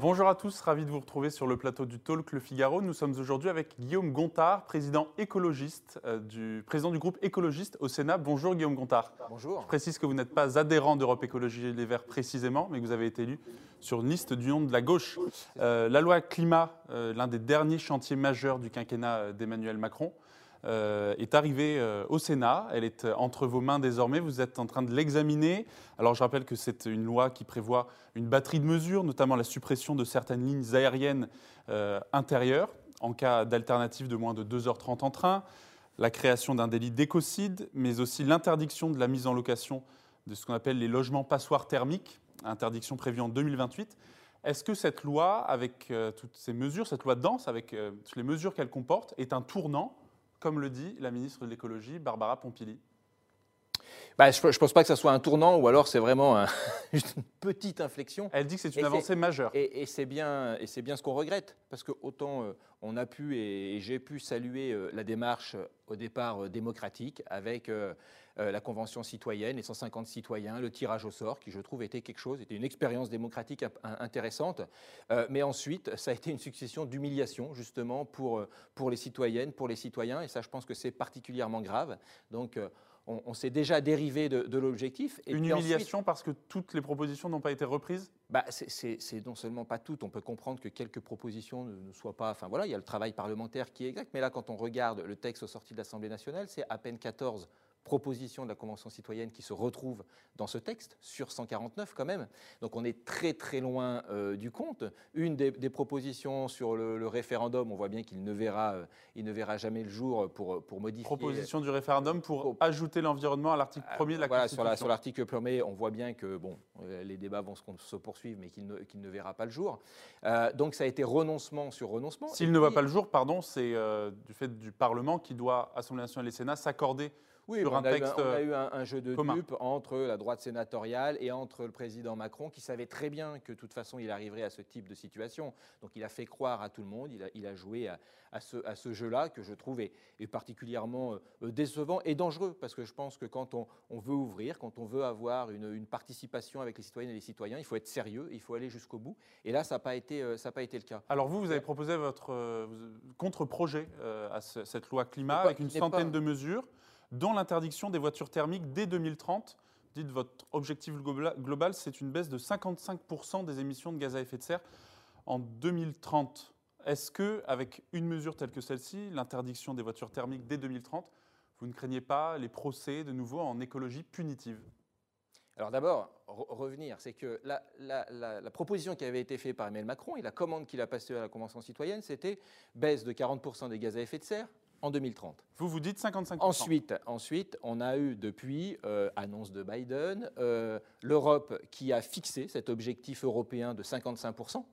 Bonjour à tous, ravi de vous retrouver sur le plateau du Talk Le Figaro. Nous sommes aujourd'hui avec Guillaume Gontard, président écologiste euh, du président du groupe écologiste au Sénat. Bonjour Guillaume Gontard. Bonjour. Je précise que vous n'êtes pas adhérent d'Europe Écologie Les Verts précisément, mais que vous avez été élu sur une liste du nom de la gauche. Euh, la loi climat, euh, l'un des derniers chantiers majeurs du quinquennat d'Emmanuel Macron, euh, est arrivée euh, au Sénat. Elle est euh, entre vos mains désormais. Vous êtes en train de l'examiner. Alors je rappelle que c'est une loi qui prévoit une batterie de mesures, notamment la suppression de certaines lignes aériennes intérieures en cas d'alternative de moins de 2h30 en train, la création d'un délit d'écocide, mais aussi l'interdiction de la mise en location de ce qu'on appelle les logements passoires thermiques, interdiction prévue en 2028. Est-ce que cette loi, avec toutes ces mesures, cette loi dense, avec euh, toutes les mesures qu'elle comporte, est un tournant, comme le dit la ministre de l'écologie, Barbara Pompili Bah, je ne pense pas que ça soit un tournant ou alors c'est vraiment un- juste une petite inflexion. Elle dit que c'est une avancée majeure. Et, et c'est bien, et c'est bien ce qu'on regrette, parce que autant euh, on a pu et, et j'ai pu saluer euh, la démarche euh, au départ démocratique avec euh, la convention citoyenne, les 150 citoyens, le tirage au sort, qui je trouve était quelque chose, était une expérience démocratique intéressante. Euh, mais ensuite, ça a été une succession d'humiliations justement pour euh, pour les citoyennes, pour les citoyens, et ça, je pense que c'est particulièrement grave. Donc euh, on, on s'est déjà dérivé de, de l'objectif. Et Une ensuite- humiliation parce que toutes les propositions n'ont pas été reprises? Bah, c'est- non seulement pas tout, on peut comprendre que quelques propositions ne, ne soient pas. Enfin voilà, il y a le travail parlementaire qui est exact, mais là, quand on regarde le texte sorti de l'Assemblée nationale, c'est à peine 14 propositions de la Convention citoyenne qui se retrouvent dans ce texte, sur 149 quand même. Donc on est très très loin euh, du compte. Une des, des propositions sur le, le référendum, on voit bien qu'il ne, verra, euh, il ne verra jamais le jour pour, pour modifier. Proposition du référendum pour ajouter l'environnement à l'article 1er de la Voilà, la- Constitution. sur l'article premier, on voit bien que bon, euh, les débats vont se, poursuivre, mais qu'il ne, qu'il ne verra pas le jour. Euh, donc ça a été renoncement sur renoncement. S'il ne voit pas le jour, pardon, c'est du fait du Parlement qui doit, Assemblée nationale et Sénat, s'accorder Oui, sur on un a eu texte, on a euh, eu un, un jeu de commun. dupes entre la droite sénatoriale et entre le président Macron, qui savait très bien que de toute façon il arriverait à ce type de situation. Donc il a fait croire à tout le monde, il a, il a joué à, à ce, à ce jeu-là que je trouve est, est particulièrement euh, décevant et dangereux, parce que je pense que quand on, on veut ouvrir, quand on veut avoir une, une participation avec les citoyennes et les citoyens, il faut être sérieux, il faut aller jusqu'au bout. Et là, ça n'a pas, été, euh, ça n'a pas été le cas. Alors vous, vous avez proposé votre euh, contre-projet euh, à ce- cette loi climat pas- avec une centaine pas- de mesures, dont l'interdiction des voitures thermiques dès 2030. Dites votre objectif globa- global, c'est une baisse de 55% des émissions de gaz à effet de serre en 2030. Est-ce que, avec une mesure telle que celle-ci, l'interdiction des voitures thermiques dès 2030, vous ne craignez pas les procès de nouveau en écologie punitive? Alors d'abord, re- revenir, c'est que la- la proposition qui avait été faite par Emmanuel Macron et la commande qu'il a passée à la Convention citoyenne, c'était baisse de 40% des gaz à effet de serre en 2030. Vous vous dites 55%. Ensuite, ensuite, on a eu depuis, euh, annonce de Biden, euh, l'Europe qui a fixé cet objectif européen de 55%.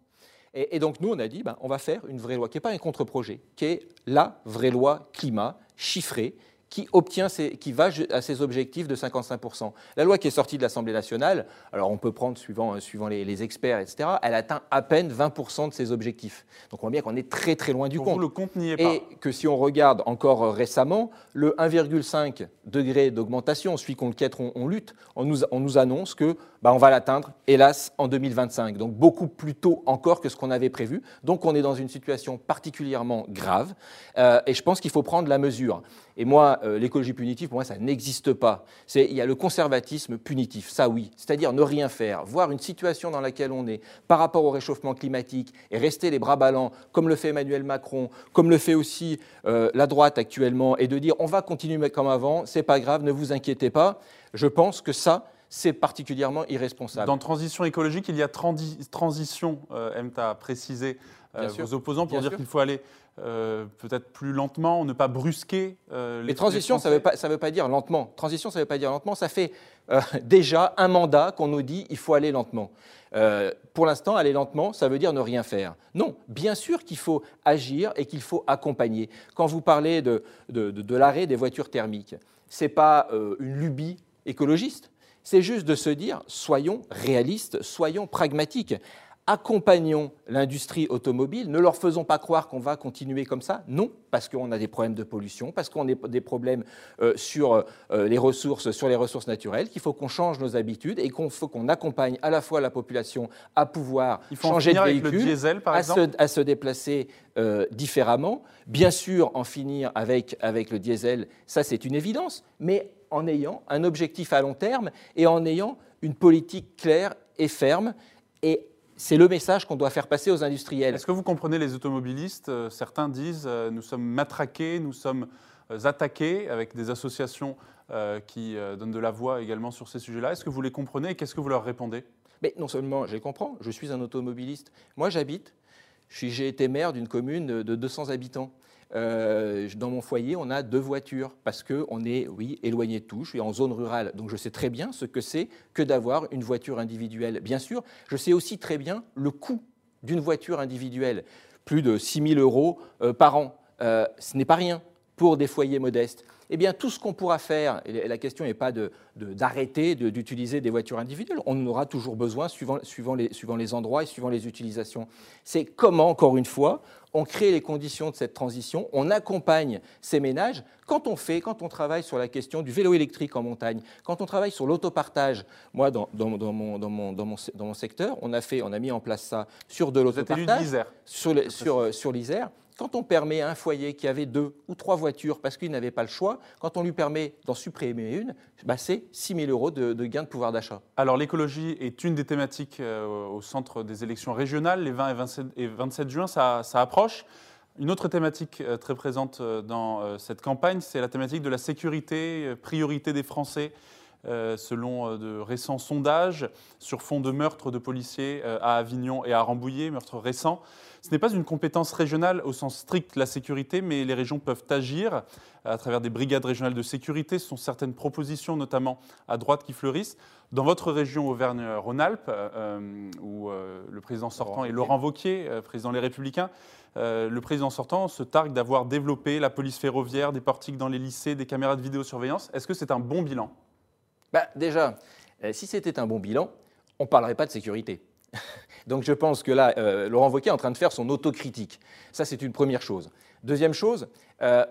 Et, et donc nous, on a dit, ben, on va faire une vraie loi, qui n'est pas un contre-projet, qui est la vraie loi climat chiffrée, qui obtient ses- qui va à ses objectifs de 55%. La loi qui est sortie de l'Assemblée nationale, alors on peut prendre suivant, suivant les, les experts, etc., elle atteint à peine 20% de ses objectifs. Donc on voit bien qu'on est très très loin du Pour compte. vous, le compte n'y est pas. Et que si on regarde encore euh, récemment, le 1,5 degré d'augmentation, celui qu'on lequel on, on lutte, on nous, on nous annonce que bah, on va l'atteindre, hélas, en 2025. Donc beaucoup plus tôt encore que ce qu'on avait prévu. Donc on est dans une situation particulièrement grave. Euh, et je pense qu'il faut prendre la mesure. Et moi, euh, l'écologie punitive, pour moi, ça n'existe pas. Il y a le conservatisme punitif, ça oui. C'est-à-dire ne rien faire, voir une situation dans laquelle on est par rapport au réchauffement climatique et rester les bras ballants, comme le fait Emmanuel Macron, comme le fait aussi euh, la droite actuellement, et de dire on va continuer comme avant, c'est pas grave, ne vous inquiétez pas. Je pense que ça, c'est particulièrement irresponsable. Dans transition écologique, il y a trandi- transition, euh, aiment à préciser euh, vos opposants pour Bien dire qu'il faut aller euh, peut-être plus lentement, ne pas brusquer euh, les Mais transition, les ça ne veut, pas- ça veut pas dire lentement. Transition, ça ne veut pas dire lentement. Ça fait euh, déjà un mandat qu'on nous dit il faut aller lentement. Pour l'instant, aller lentement, ça veut dire ne rien faire. Non, bien sûr qu'il faut agir et qu'il faut accompagner. Quand vous parlez de, de- de- de l'arrêt des voitures thermiques, ce n'est pas une lubie écologiste. C'est juste de se dire soyons réalistes, soyons pragmatiques. Accompagnons l'industrie automobile, ne leur faisons pas croire qu'on va continuer comme ça. Non, parce qu'on a des problèmes de pollution, parce qu'on a des problèmes euh, sur euh, les ressources, sur les ressources naturelles, qu'il faut qu'on change nos habitudes et qu'il faut qu'on accompagne à la fois la population à pouvoir changer de véhicule, diesel, par à, se, à, se, déplacer euh, différemment. Bien sûr, en finir avec, avec le diesel, ça c'est une évidence, mais en ayant un objectif à long terme et en ayant une politique claire et ferme et c'est le message qu'on doit faire passer aux industriels. Est-ce que vous comprenez les automobilistes euh, Certains disent euh, nous sommes matraqués, nous sommes euh, attaqués avec des associations qui donnent de la voix également sur ces sujets-là. Est-ce que vous les comprenez et qu'est-ce que vous leur répondez? Mais non seulement je les comprends, je suis un automobiliste. Moi j'habite, j'ai été maire d'une commune de 200 habitants. Euh, dans mon foyer, on a deux voitures parce qu'on est, oui, éloigné de tout. Je suis en zone rurale, donc je sais très bien ce que c'est que d'avoir une voiture individuelle. Bien sûr, je sais aussi très bien le coût d'une voiture individuelle. Plus de 6 000 euros euh, par an. Euh, ce n'est pas rien pour des foyers modestes eh bien, tout ce qu'on pourra faire, et la question n'est pas d'arrêter d'utiliser des voitures individuelles, on en aura toujours besoin suivant, les, endroits et suivant les utilisations. C'est comment, encore une fois, on crée les conditions de cette transition, on accompagne ces ménages quand on fait, quand on travaille sur la question du vélo électrique en montagne, quand on travaille sur l'autopartage. Moi, dans, mon, secteur, on a, fait, on a mis en place ça sur de l'autopartage, sur, sur l'Isère quand on permet à un foyer qui avait deux ou trois voitures parce qu'il n'avait pas le choix, quand on lui permet d'en supprimer une, bah c'est 6 000 euros de, gain de pouvoir d'achat. Alors l'écologie est une des thématiques euh, au centre des élections régionales. Les 20 et 27, juin, ça, approche. Une autre thématique euh, très présente euh, dans cette campagne, c'est la thématique de la sécurité, priorité des Français. Selon de récents sondages sur fond de meurtres de policiers à Avignon et à Rambouillet, meurtres récents. Ce n'est pas une compétence régionale au sens strict la sécurité, mais les régions peuvent agir à travers des brigades régionales de sécurité. Ce sont certaines propositions, notamment à droite, qui fleurissent. Dans votre région Auvergne-Rhône-Alpes, euh, où euh, le président sortant est Laurent Vauquier, euh, président Les Républicains, le président sortant se targue d'avoir développé la police ferroviaire, des portiques dans les lycées, des caméras de vidéosurveillance. Est-ce que c'est un bon bilan? Bah, Déjà, si c'était un bon bilan, on ne parlerait pas de sécurité. Donc je pense que là, euh, Laurent Wauquiez est en train de faire son autocritique. Ça, c'est une première chose. Deuxième chose, euh,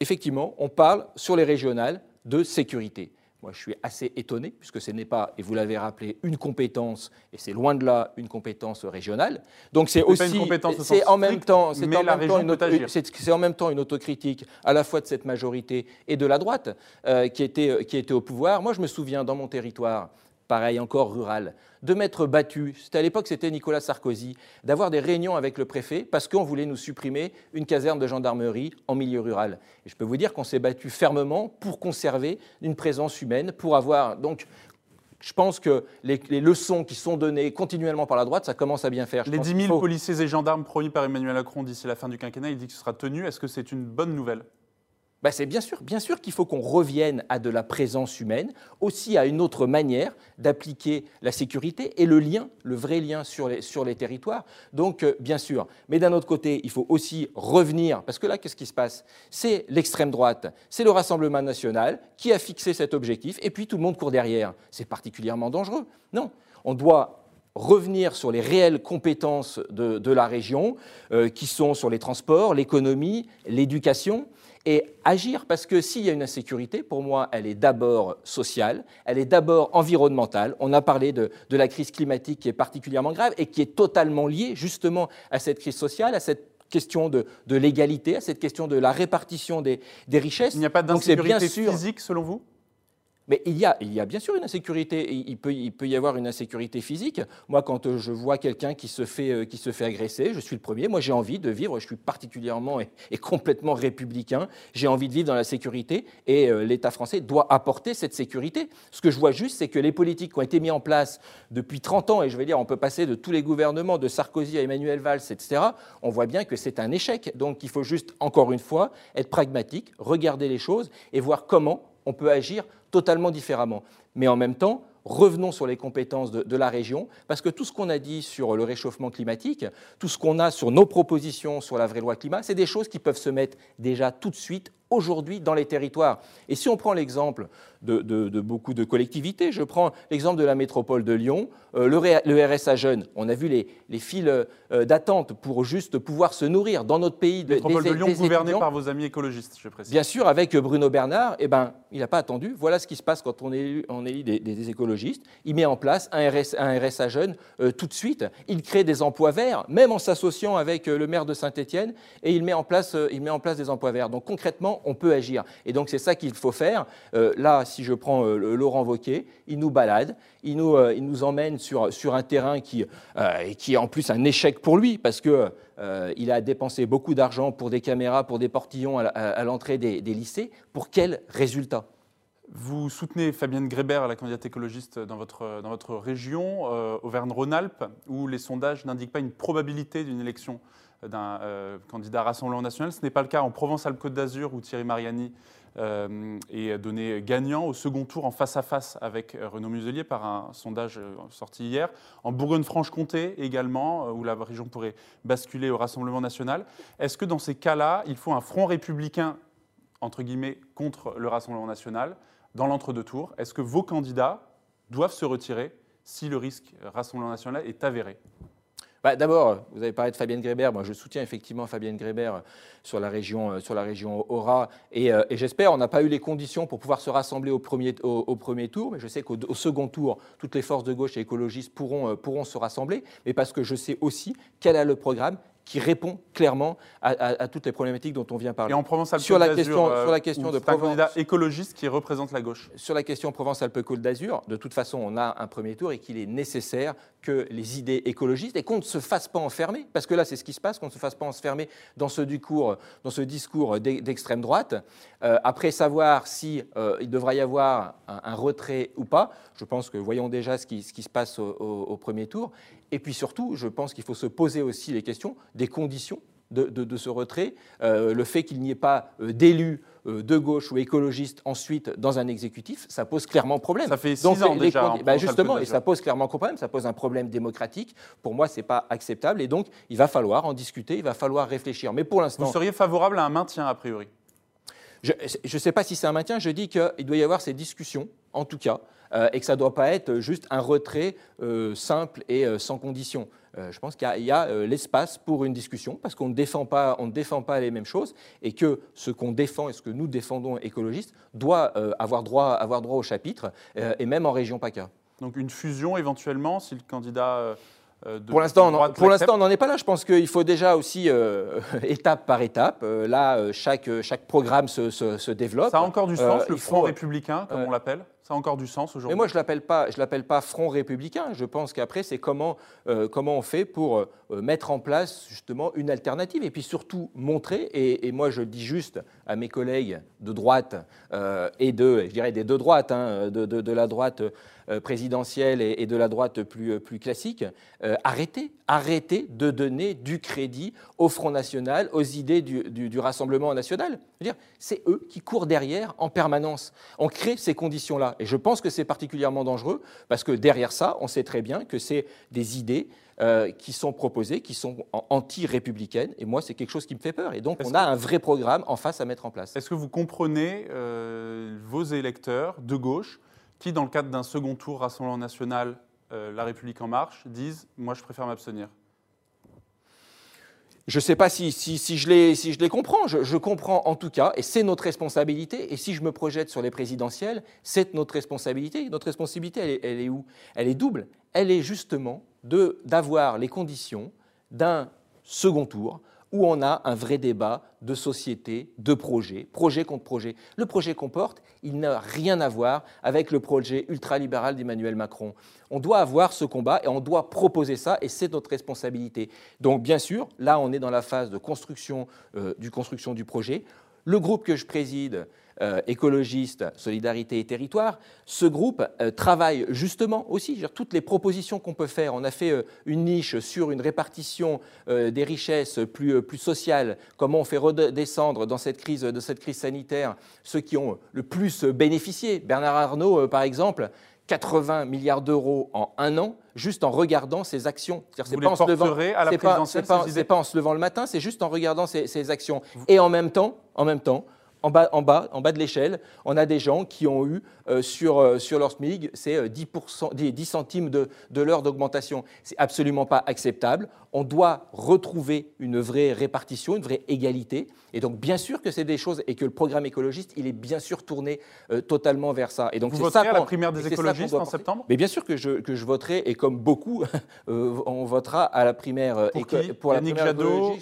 effectivement, on parle sur les régionales de sécurité. Moi, je suis assez étonné, puisque ce n'est pas, et vous l'avez rappelé, une compétence, et c'est loin de là une compétence régionale. Donc c'est aussi, c'est en même temps, c'est en, même temps une, c'est en même temps une autocritique à la fois de cette majorité et de la droite euh, qui, était, qui était au pouvoir. Moi, je me souviens dans mon territoire, pareil encore rural, de m'être battu, c'était à l'époque c'était Nicolas Sarkozy, d'avoir des réunions avec le préfet parce qu'on voulait nous supprimer une caserne de gendarmerie en milieu rural. Et je peux vous dire qu'on s'est battu fermement pour conserver une présence humaine, pour avoir donc je pense que les, leçons qui sont données continuellement par la droite, ça commence à bien faire. les 10 000 policiers et gendarmes promis par Emmanuel Macron d'ici la fin du quinquennat, il dit que ce sera tenu. Est-ce que c'est une bonne nouvelle? Bah, c'est bien sûr, bien sûr qu'il faut qu'on revienne à de la présence humaine, aussi à une autre manière d'appliquer la sécurité et le lien, le vrai lien sur les, territoires. Donc, euh, bien sûr. Mais d'un autre côté, il faut aussi revenir, parce que là, qu'est-ce qui se passe? C'est l'extrême droite, c'est le Rassemblement national qui a fixé cet objectif, et puis tout le monde court derrière. C'est particulièrement dangereux. Non, on doit revenir sur les réelles compétences de, la région, euh, qui sont sur les transports, l'économie, l'éducation et agir parce que s'il y a une insécurité, pour moi, elle est d'abord sociale, elle est d'abord environnementale. On a parlé de, la crise climatique qui est particulièrement grave et qui est totalement liée justement à cette crise sociale, à cette question de, l'égalité, à cette question de la répartition des, des richesses. Il n'y a pas d'insécurité physique selon vous? Mais il y, a, il y a bien sûr une insécurité. Il peut, il peut y avoir une insécurité physique. Moi, quand euh, je vois quelqu'un qui, se fait, euh, qui se fait agresser, je suis le premier. Moi, j'ai envie de vivre. Je suis particulièrement et, complètement républicain. J'ai envie de vivre dans la sécurité. Et euh, l'État français doit apporter cette sécurité. Ce que je vois juste, c'est que les politiques qui ont été mises en place depuis 30 ans, et je vais dire, on peut passer de tous les gouvernements, de Sarkozy à Emmanuel Valls, etc., on voit bien que c'est un échec. Donc, il faut juste, encore une fois, être pragmatique, regarder les choses et voir comment on peut agir totalement différemment. Mais en même temps, revenons sur les compétences de, la région, parce que tout ce qu'on a dit sur le réchauffement climatique, tout ce qu'on a sur nos propositions sur la vraie loi climat, c'est des choses qui peuvent se mettre déjà tout de suite aujourd'hui dans les territoires. Et si on prend l'exemple de, beaucoup de collectivités, je prends l'exemple de la métropole de Lyon, euh, le, RSA jeune, on a vu les, les files euh, d'attente pour juste pouvoir se nourrir dans notre pays. De, métropole de Lyon gouvernée par vos amis écologistes, je précise. Bien sûr, avec Bruno Bernard, eh ben, il n'a pas attendu. Voilà ce qui se passe quand on élit des, écologistes. Il met en place un, un RSA jeune euh, tout de suite. Il crée des emplois verts, même en s'associant avec le maire de Saint-Étienne, et il met, en place, il met en place des emplois verts. Donc concrètement, on peut agir. Et donc c'est ça qu'il faut faire. là, si je prends euh, Laurent Wauquiez, il nous balade, il nous, euh, il nous emmène sur, sur un terrain qui, euh, qui est en plus un échec pour lui, parce que il a dépensé beaucoup d'argent pour des caméras, pour des portillons à, l'entrée des, lycées. Pour quel résultat? Vous soutenez Fabienne Grébert, la candidate écologiste dans votre, dans votre région, Auvergne-Rhône-Alpes, où les sondages n'indiquent pas une probabilité d'une élection d'un candidat Rassemblement national. Ce n'est pas le cas en Provence-Alpes-Côte d'Azur, où Thierry Mariani euh, et donné gagnant au second tour en face à face avec euh, Renaud Muselier par un sondage euh, sorti hier. En Bourgogne-Franche-Comté également, où la région pourrait basculer au Rassemblement national. Est-ce que dans ces cas-là, il faut un front républicain, contre le Rassemblement national dans l'entre-deux tours Est-ce que vos candidats doivent se retirer si le risque Rassemblement national est avéré? Bah, d'abord, vous avez parlé de Fabienne Grébert. Moi, je soutiens effectivement Fabienne Grébert euh, sur la région, euh, sur la région Aura. Euh, et, j'espère, on n'a pas eu les conditions pour pouvoir se rassembler au premier, au, premier tour. Mais je sais qu'au second tour, toutes les forces de gauche et écologistes pourront, pourront se rassembler. Mais parce que je sais aussi quel est le programme qui répond clairement à, toutes les problématiques dont on vient parler. Et en Provence-Alpes sur la question, sur la question de Provence, un candidat écologiste qui représente la gauche. Sur la question Provence-Alpes-Côte d'Azur, de toute façon, on a un premier tour et qu'il est nécessaire que les idées écologistes et qu'on ne se fasse pas enfermer, parce que là c'est ce qui se passe, qu'on ne se fasse pas enfermer dans ce discours, dans ce discours d'extrême droite. Euh, après savoir si euh, il devra y avoir un, retrait ou pas, je pense que voyons déjà ce qui, se passe au, premier tour. Et puis surtout, je pense qu'il faut se poser aussi les questions des conditions de, ce retrait, euh, le fait qu'il n'y ait pas d'élus de gauche ou écologiste ensuite dans un exécutif, ça pose clairement problème. Ça fait six ans déjà. Bah, justement, et ça pose clairement problème, ça pose un problème démocratique. Pour moi, ce n'est pas acceptable et donc il va falloir en discuter, il va falloir réfléchir. Mais pour l'instant... Vous seriez favorable à un maintien a priori? Je ne sais pas si c'est un maintien, je dis qu'il doit y avoir ces discussions, en tout cas, euh, et que ça ne doit pas être juste un retrait euh, simple et sans condition. Euh, je pense qu'il y a, euh, l'espace pour une discussion, parce qu'on ne, défend pas, on ne défend pas les mêmes choses, et que ce qu'on défend et ce que nous défendons écologistes doit euh, avoir, droit, avoir droit au chapitre, et même en région PACA. Donc une fusion éventuellement, si le candidat... pour l'instant, on n'en est pas là. Je pense qu'il faut déjà aussi, étape par étape, là, chaque, chaque programme se, se, développe. Ça a encore du sens, le Front républicain, comme on l'appelle ça a encore du sens aujourd'hui. Mais moi, je ne l'appelle pas, l'appelle pas front républicain. Je pense qu'après, c'est comment, euh, comment on fait pour euh, mettre en place justement une alternative et puis surtout montrer, et, moi je dis juste à mes collègues de droite euh, et de, je dirais des deux droites, hein, de, de, la droite présidentielle et, de la droite plus, plus classique, arrêtez, arrêtez de donner du crédit au Front National, aux idées du, du, du Rassemblement National. C'est eux qui courent derrière en permanence. On crée ces conditions-là. Et je pense que c'est particulièrement dangereux parce que derrière ça, on sait très bien que c'est des idées euh, qui sont proposées, qui sont anti-républicaines. Et moi, c'est quelque chose qui me fait peur. Et donc, on a un vrai programme en face à mettre en place. Est-ce que vous comprenez euh, vos électeurs de gauche qui, dans le cadre d'un second tour Rassemblement national, euh, La République en marche, disent Moi, je préfère m'abstenir? Je ne sais pas si, je les, comprends. Je, comprends en tout cas, et c'est notre responsabilité. Et si je me projette sur les présidentielles, c'est notre responsabilité. Notre responsabilité, elle est où? Elle est double. Elle est justement d'avoir les conditions d'un second tour où on a un vrai débat de société, de projet, projet contre projet. Le projet qu'on porte, il n'a rien à voir avec le projet ultralibéral d'Emmanuel Macron. On doit avoir ce combat et on doit proposer ça et c'est notre responsabilité. Donc bien sûr, là on est dans la phase de construction, euh, construction du projet. Le groupe que je préside, euh, écologiste, solidarité et territoire, ce groupe euh, travaille justement aussi toutes les propositions qu'on peut faire. On a fait euh, une niche sur une répartition des richesses plus, plus sociale, comment on fait redescendre dans cette crise, de cette crise sanitaire ceux qui ont le plus bénéficié? Bernard Arnault, par exemple, 80 milliards d'euros en un an, juste en regardant ses actions. C'est pas, levant, pas, pas, en se levant le matin, c'est juste en regardant ses, actions. Et en même temps, en même temps, en bas, en bas, en bas de l'échelle, on a des gens qui ont eu euh, sur, euh, sur leur SMIG, c'est 10, 10, centimes de, de l'heure d'augmentation. C'est absolument pas acceptable. On doit retrouver une vraie répartition, une vraie égalité. Et donc, bien sûr que c'est des choses et que le programme écologiste, il est bien sûr tourné euh, totalement vers ça. Et donc, Vous voterez à la primaire des écologistes en septembre? Mais bien sûr que je, que je voterai, et comme beaucoup, on votera à la primaire pour, qui? pour la primaire Jadot?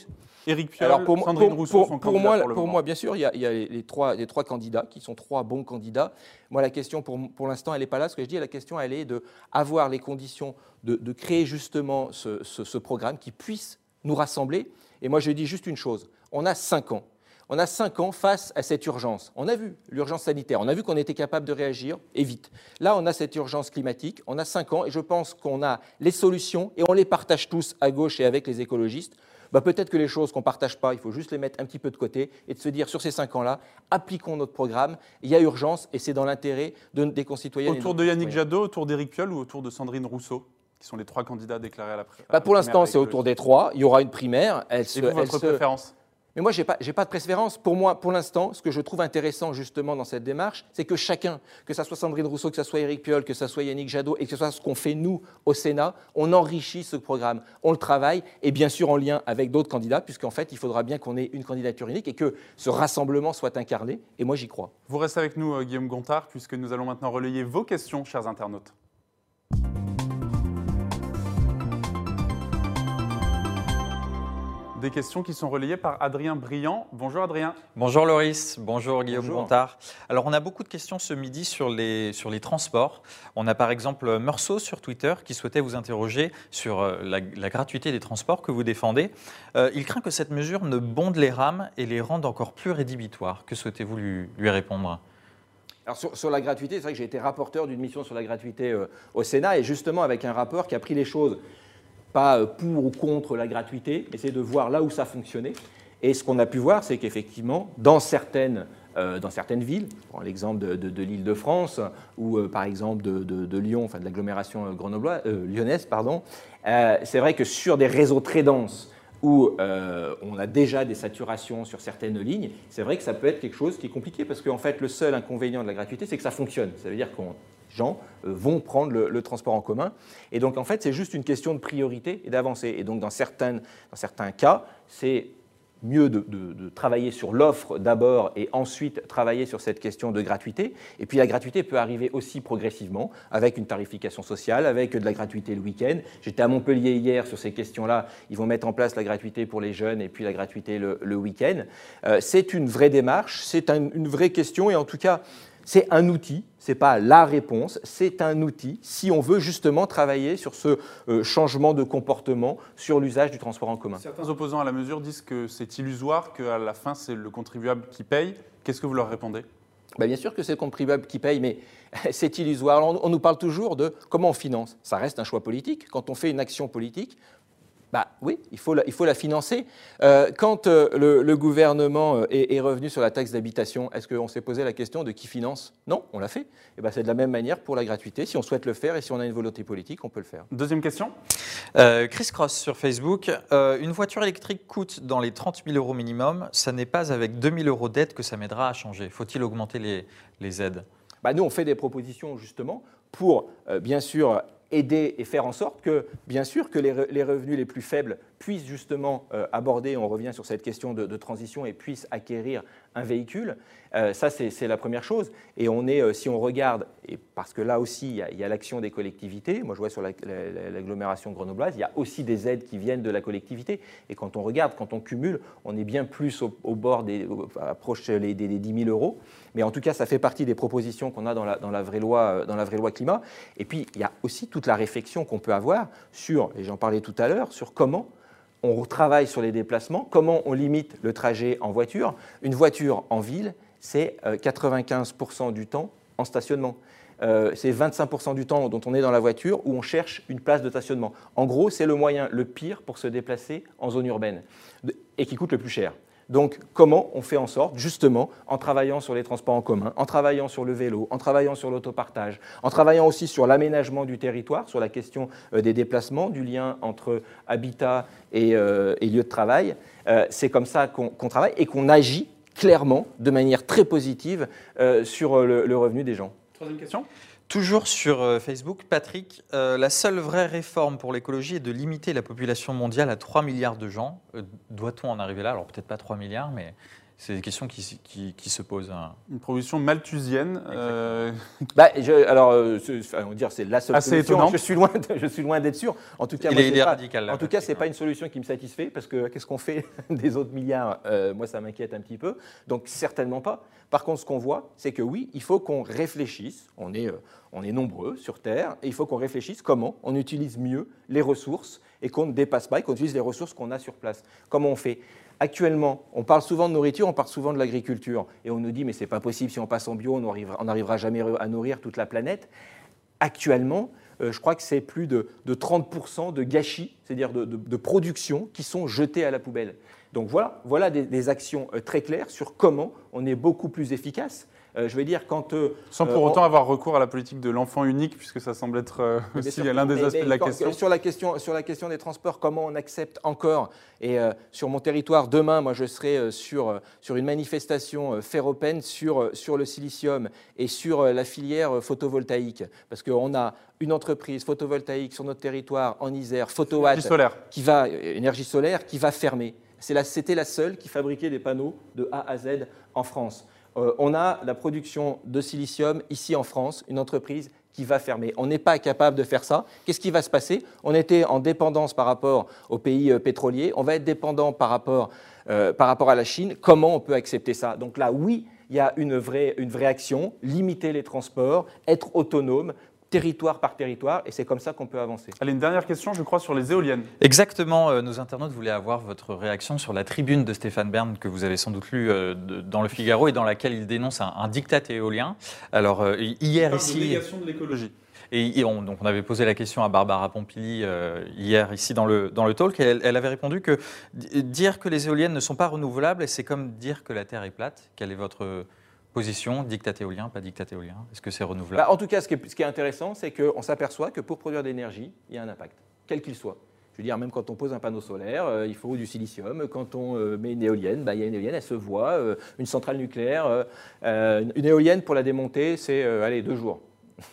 Éric Piolle, Alors pour, Sandrine Rousseau pour, pour moi, pour moi, bien sûr, il y a, il y a les, trois, les, trois, candidats qui sont trois bons candidats. Moi, la question, pour, pour l'instant, elle n'est pas là. Ce que je dis, la question, elle est d'avoir les conditions de, de créer justement ce, ce, ce, programme qui puisse nous rassembler. Et moi, je dis juste une chose. On a cinq ans. On a cinq ans face à cette urgence. On a vu l'urgence sanitaire, on a vu qu'on était capable de réagir et vite. Là, on a cette urgence climatique, on a cinq ans et je pense qu'on a les solutions et on les partage tous à gauche et avec les écologistes bah, peut-être que les choses qu'on ne partage pas, il faut juste les mettre un petit peu de côté et de se dire sur ces cinq ans-là, appliquons notre programme, il y a urgence et c'est dans l'intérêt de, des concitoyens. Autour de Yannick Jadot, autour d'Éric Piolle ou autour de Sandrine Rousseau qui sont les trois candidats déclarés à la, primaire bah Pour l'instant, c'est autour des trois. Il y aura une primaire. Elle et vous, votre préférence? Mais moi, je n'ai pas, pas, de préférence. Pour moi, pour l'instant, ce que je trouve intéressant justement dans cette démarche, c'est que chacun, que ce soit Sandrine Rousseau, que ce soit Éric Piolle, que ce soit Yannick Jadot, et que ce soit ce qu'on fait nous au Sénat, on enrichit ce programme, on le travaille, et bien sûr en lien avec d'autres candidats, puisqu'en fait, il faudra bien qu'on ait une candidature unique et que ce rassemblement soit incarné, et moi j'y crois. Vous restez avec nous, euh, Guillaume Gontard, puisque nous allons maintenant relayer vos questions, chers internautes. Des questions qui sont relayées par Adrien Briand. Bonjour Adrien. Bonjour Loris, bonjour Guillaume Gontard. Alors on a beaucoup de questions ce midi sur les, sur les transports. On a par exemple Meursault sur Twitter qui souhaitait vous interroger sur euh, la, gratuité des transports que vous défendez. Euh, il craint que cette mesure ne bonde les rames et les rende encore plus rédhibitoires. Que souhaitez-vous lui, lui répondre? Alors sur, la gratuité, c'est vrai que j'ai été rapporteur d'une mission sur la gratuité euh, au Sénat et justement avec un rapport qui a pris les choses pas euh, pour ou contre la gratuité, mais c'est de voir là où ça fonctionnait. Et ce qu'on a pu voir, c'est qu'effectivement, dans certaines, euh, dans certaines villes, prends l'exemple de, l'île de France ou euh, par exemple de, Lyon, enfin de l'agglomération lyonnaise, pardon, c'est vrai que sur des réseaux très denses où on a déjà des saturations sur certaines lignes, c'est vrai que ça peut être quelque chose qui est compliqué parce qu'en fait, le seul inconvénient de la gratuité, c'est que ça fonctionne. Ça veut dire qu'on gens euh, vont prendre le, transport en commun. Et donc, en fait, c'est juste une question de priorité et d'avancer. Et donc, dans, certains, dans certains cas, c'est mieux de, travailler sur l'offre d'abord et ensuite travailler sur cette question de gratuité. Et puis la gratuité peut arriver aussi progressivement avec une tarification sociale, avec de la gratuité le week-end. J'étais à Montpellier hier sur ces questions-là. Ils vont mettre en place la gratuité pour les jeunes et puis la gratuité le, week-end. Euh, c'est une vraie démarche, c'est une vraie question et en tout cas, c'est un outil, ce n'est pas la réponse, c'est un outil si on veut justement travailler sur ce euh, changement de comportement, sur l'usage du transport en commun. Certains opposants à la mesure disent que c'est illusoire, qu'à la fin c'est le contribuable qui paye. Qu'est-ce que vous leur répondez? Ben, bien sûr que c'est le contribuable qui paye, mais c'est illusoire. on nous parle toujours de comment on finance. Ça reste un choix politique. Quand on fait une action politique, bah oui, il faut la, il faut la financer. Euh, quand euh, le, gouvernement euh, est, revenu sur la taxe d'habitation, est-ce qu'on s'est posé la question de qui finance? Non, on l'a fait. Et eh ben, c'est de la même manière pour la gratuité. Si on souhaite le faire et si on a une volonté politique, on peut le faire. Deuxième question. Chris Cross sur Facebook. une voiture électrique coûte dans les 30 000 euros minimum. Ça n'est pas avec 2 000 euros d'aide que ça m'aidera à changer. Faut-il augmenter les, les aides? Bah, Nous, on fait des propositions justement pour, bien sûr, aider et faire en sorte que, bien sûr, que les, revenus les plus faibles puissent justement euh, aborder, on revient sur cette question de, transition, et puissent acquérir un véhicule. Euh, ça, c'est la première chose. Et on est, euh, si on regarde, et parce que là aussi, il y a, l'action des collectivités, moi je vois sur l'agglomération grenobloise, il y a aussi des aides qui viennent de la collectivité. Et quand on regarde, quand on cumule, on est bien plus au, bord des, approche des, des, 10 000 euros. Mais en tout cas, ça fait partie des propositions qu'on a dans la, vraie loi, dans la vraie loi climat. Et puis, il y a aussi toute la réflexion qu'on peut avoir sur, et j'en parlais tout à l'heure, sur comment on travaille sur les déplacements, comment on limite le trajet en voiture? Une voiture en ville, c'est 95% euh, du temps en stationnement. Euh, c'est 25% du temps dont on est dans la voiture où on cherche une place de stationnement. En gros, c'est le moyen le pire pour se déplacer en zone urbaine et qui coûte le plus cher. Donc, comment on fait en sorte, justement, en travaillant sur les transports en commun, en travaillant sur le vélo, en travaillant sur l'autopartage, en travaillant aussi sur l'aménagement du territoire, sur la question euh, des déplacements, du lien entre habitat et, lieu de travail, c'est comme ça qu'on travaille et qu'on agit clairement, de manière très positive, sur le revenu des gens. Troisième question Toujours sur euh, Facebook, Patrick, euh, la seule vraie réforme pour l'écologie est de limiter la population mondiale à 3 milliards de gens. Euh, doit-on en arriver là? Alors peut-être pas 3 milliards, mais c'est des questions qui, qui, se posent. Hein. Une proposition malthusienne. Euh... Bah, je, alors, euh, on dire c'est la seule Assez solution. Je suis loin, je suis loin d'être sûr. En tout cas, il est, radical. en tout cas, c'est pas une solution qui me satisfait parce que qu'est-ce qu'on fait des autres milliards euh, Moi, ça m'inquiète un petit peu. Donc, certainement pas. Par contre, ce qu'on voit, c'est que oui, il faut qu'on réfléchisse. On est, euh, on est nombreux sur Terre et il faut qu'on réfléchisse comment on utilise mieux les ressources et qu'on ne dépasse pas et qu'on utilise les ressources qu'on a sur place. Comment on fait? Actuellement, on parle souvent de nourriture, on parle souvent de l'agriculture, et on nous dit mais c'est pas possible, si on passe en bio, on n'arrivera jamais à nourrir toute la planète. Actuellement, euh, je crois que c'est plus de, 30% de gâchis, c'est-à-dire de, production, qui sont jetés à la poubelle. Donc voilà, voilà des actions euh, très claires sur comment on est beaucoup plus efficace. Euh, je vais dire quand... Euh, Sans pour euh, autant avoir recours à la politique de l'enfant unique, puisque ça semble être aussi l'un des aspects de la question. Sur la question. Sur la question des transports, comment on accepte encore Et sur mon territoire, demain, moi, je serai sur, sur une manifestation ferropène sur, sur le silicium et sur la filière photovoltaïque. Parce qu'on a une entreprise photovoltaïque sur notre territoire en Isère, Photowatt, solaire. qui va, énergie solaire, qui va fermer. C'était la seule qui fabriquait des panneaux de A à Z en France. Euh, on a la production de silicium ici en France, une entreprise qui va fermer. On n'est pas capable de faire ça. Qu'est-ce qui va se passer? On était en dépendance par rapport aux pays euh, pétroliers, on va être dépendant par rapport, euh, par rapport à la Chine. Comment on peut accepter ça? Donc là, oui, il y a une vraie, une vraie action, limiter les transports, être autonome, territoire par territoire, et c'est comme ça qu'on peut avancer. Allez, une dernière question, je crois, sur les éoliennes. Exactement, euh, nos internautes voulaient avoir votre réaction sur la tribune de Stéphane Bern, que vous avez sans doute lu euh, dans le Figaro, et dans laquelle il dénonce un, diktat éolien. Alors, euh, hier ici... De négation de l'écologie. Et, on, donc on avait posé la question à Barbara Pompili hier ici dans le, dans le talk, et elle, elle, avait répondu que dire que les éoliennes ne sont pas renouvelables, c'est comme dire que la Terre est plate. Quelle est votre Position, dictat éolien, pas dictat éolien Est-ce que c'est renouvelable bah, En tout cas, ce qui est, intéressant, c'est qu'on s'aperçoit que pour produire de l'énergie, il y a un impact, quel qu'il soit. Je veux dire, même quand on pose un panneau solaire, euh, il faut du silicium. Quand on euh, met une éolienne, bah, il y a une éolienne, elle se voit. Euh, une centrale nucléaire, une éolienne, pour la démonter, c'est allez, deux jours.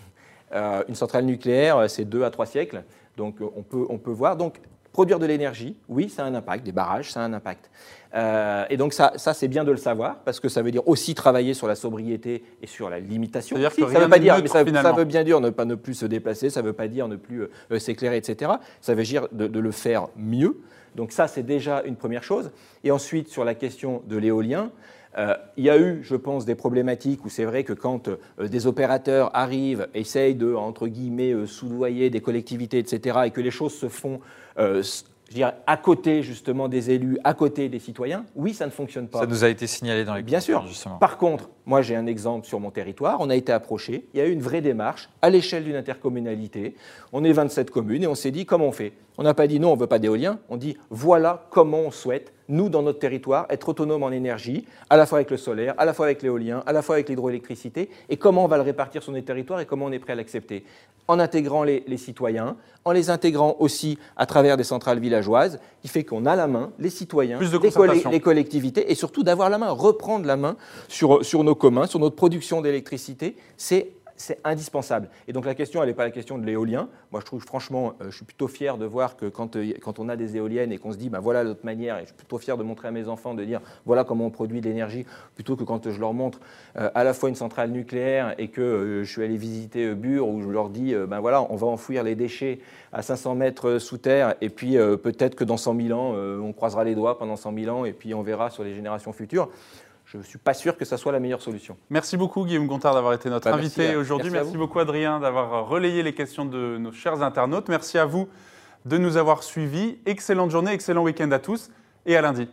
une centrale nucléaire, c'est deux à trois siècles. Donc on peut, on peut voir. Donc produire de l'énergie, oui, ça a un impact. Des barrages, ça a un impact. Euh, et donc ça, ça c'est bien de le savoir, parce que ça veut dire aussi travailler sur la sobriété et sur la limitation. ça veut pas dire, mais ça, veut bien dire ne pas ne plus se déplacer, ça veut pas dire ne plus euh, s'éclairer, etc. Ça veut dire de, le faire mieux. Donc ça, c'est déjà une première chose. Et ensuite, sur la question de l'éolien, euh, il y a eu, je pense, des problématiques où c'est vrai que quand des opérateurs arrivent, essayent de, entre guillemets, soudoyer des collectivités, etc., et que les choses se font je dirais, à côté justement des élus, à côté des citoyens, oui, ça ne fonctionne pas. Ça nous a été signalé dans les Bien sûr. Justement. Par contre, moi j'ai un exemple sur mon territoire, on a été approché, il y a eu une vraie démarche à l'échelle d'une intercommunalité. On est 27 communes et on s'est dit comment on fait? On n'a pas dit non, on ne veut pas d'éolien, on dit voilà comment on souhaite nous, dans notre territoire, être autonome en énergie, à la fois avec le solaire, à la fois avec l'éolien, à la fois avec l'hydroélectricité, et comment on va le répartir sur notre territoire et comment on est prêt à l'accepter. En intégrant les, citoyens, en les intégrant aussi à travers des centrales villageoises, qui fait qu'on a la main, les citoyens, les, collectivités, et surtout d'avoir la main, reprendre la main sur, sur nos communs, sur notre production d'électricité, c'est c'est indispensable. Et donc la question, elle n'est pas la question de l'éolien. Moi, je trouve franchement, euh, je suis plutôt fier de voir que quand, euh, quand on a des éoliennes et qu'on se dit, ben voilà l'autre manière, et je suis plutôt fier de montrer à mes enfants, de dire, voilà comment on produit de l'énergie, plutôt que quand je leur montre euh, à la fois une centrale nucléaire et que je suis allé visiter Bure, où je leur dis, ben voilà, on va enfouir les déchets à 500 mètres sous terre, et puis peut-être que dans 100 000 ans, on croisera les doigts pendant 100 000 ans, et puis on verra sur les générations futures je ne suis pas sûr que ça soit la meilleure solution. Merci beaucoup Guillaume Gontard d'avoir été notre bah, invité aujourd'hui. Merci, beaucoup Adrien d'avoir relayé les questions de nos chers internautes. Merci à vous de nous avoir suivis. Excellente journée, excellent week-end à tous et à lundi.